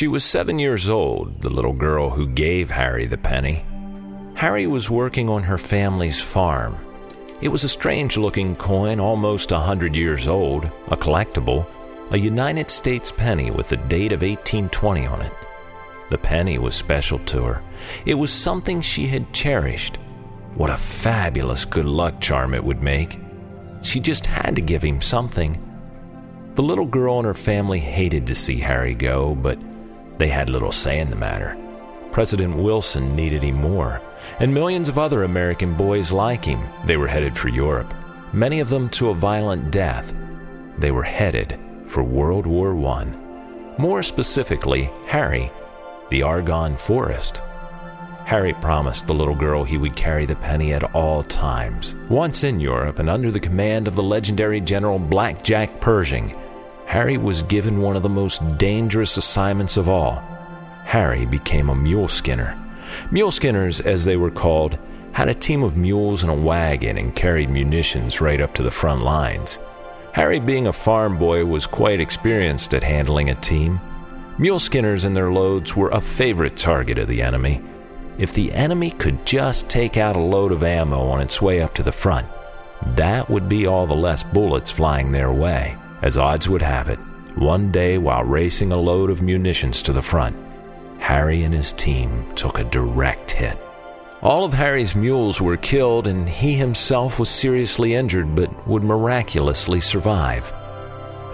She was seven years old, the little girl who gave Harry the penny. Harry was working on her family's farm. It was a strange looking coin, almost a hundred years old, a collectible, a United States penny with the date of 1820 on it. The penny was special to her. It was something she had cherished. What a fabulous good luck charm it would make. She just had to give him something. The little girl and her family hated to see Harry go, but they had little say in the matter. President Wilson needed him more, and millions of other American boys like him. They were headed for Europe, many of them to a violent death. They were headed for World War I. More specifically, Harry, the Argonne Forest. Harry promised the little girl he would carry the penny at all times. Once in Europe and under the command of the legendary General Black Jack Pershing, Harry was given one of the most dangerous assignments of all. Harry became a mule skinner. Mule skinners, as they were called, had a team of mules and a wagon and carried munitions right up to the front lines. Harry, being a farm boy, was quite experienced at handling a team. Mule skinners and their loads were a favorite target of the enemy. If the enemy could just take out a load of ammo on its way up to the front, that would be all the less bullets flying their way. As odds would have it, one day while racing a load of munitions to the front, Harry and his team took a direct hit. All of Harry's mules were killed, and he himself was seriously injured but would miraculously survive.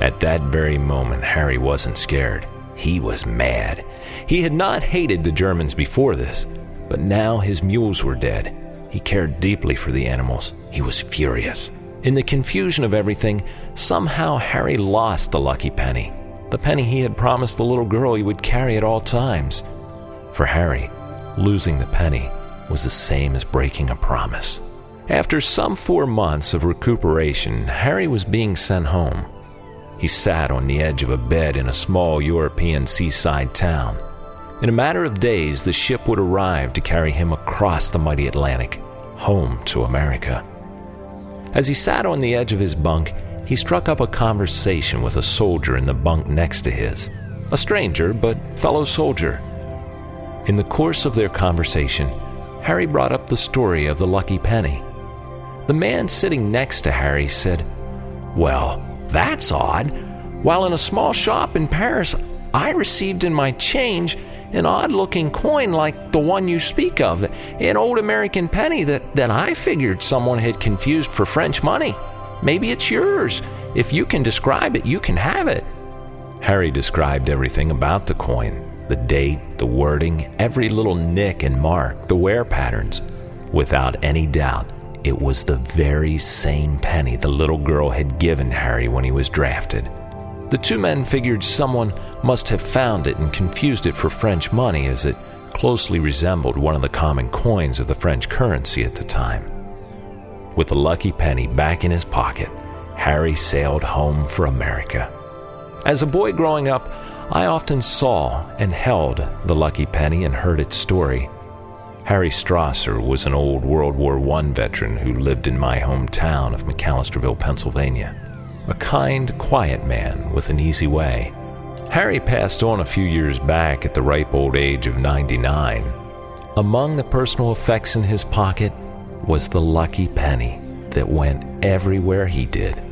At that very moment, Harry wasn't scared. He was mad. He had not hated the Germans before this, but now his mules were dead. He cared deeply for the animals. He was furious. In the confusion of everything, somehow Harry lost the lucky penny, the penny he had promised the little girl he would carry at all times. For Harry, losing the penny was the same as breaking a promise. After some four months of recuperation, Harry was being sent home. He sat on the edge of a bed in a small European seaside town. In a matter of days, the ship would arrive to carry him across the mighty Atlantic, home to America. As he sat on the edge of his bunk, he struck up a conversation with a soldier in the bunk next to his, a stranger, but fellow soldier. In the course of their conversation, Harry brought up the story of the lucky penny. The man sitting next to Harry said, Well, that's odd. While in a small shop in Paris, I received in my change an odd looking coin like the one you speak of, an old American penny that, that I figured someone had confused for French money. Maybe it's yours. If you can describe it, you can have it. Harry described everything about the coin the date, the wording, every little nick and mark, the wear patterns. Without any doubt, it was the very same penny the little girl had given Harry when he was drafted. The two men figured someone must have found it and confused it for French money as it closely resembled one of the common coins of the French currency at the time. With the lucky penny back in his pocket, Harry sailed home for America. As a boy growing up, I often saw and held the lucky penny and heard its story. Harry Strasser was an old World War I veteran who lived in my hometown of McAlisterville, Pennsylvania a kind, quiet man with an easy way. Harry passed on a few years back at the ripe old age of 99. Among the personal effects in his pocket was the lucky penny that went everywhere he did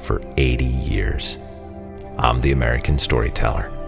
for 80 years. I'm the American Storyteller.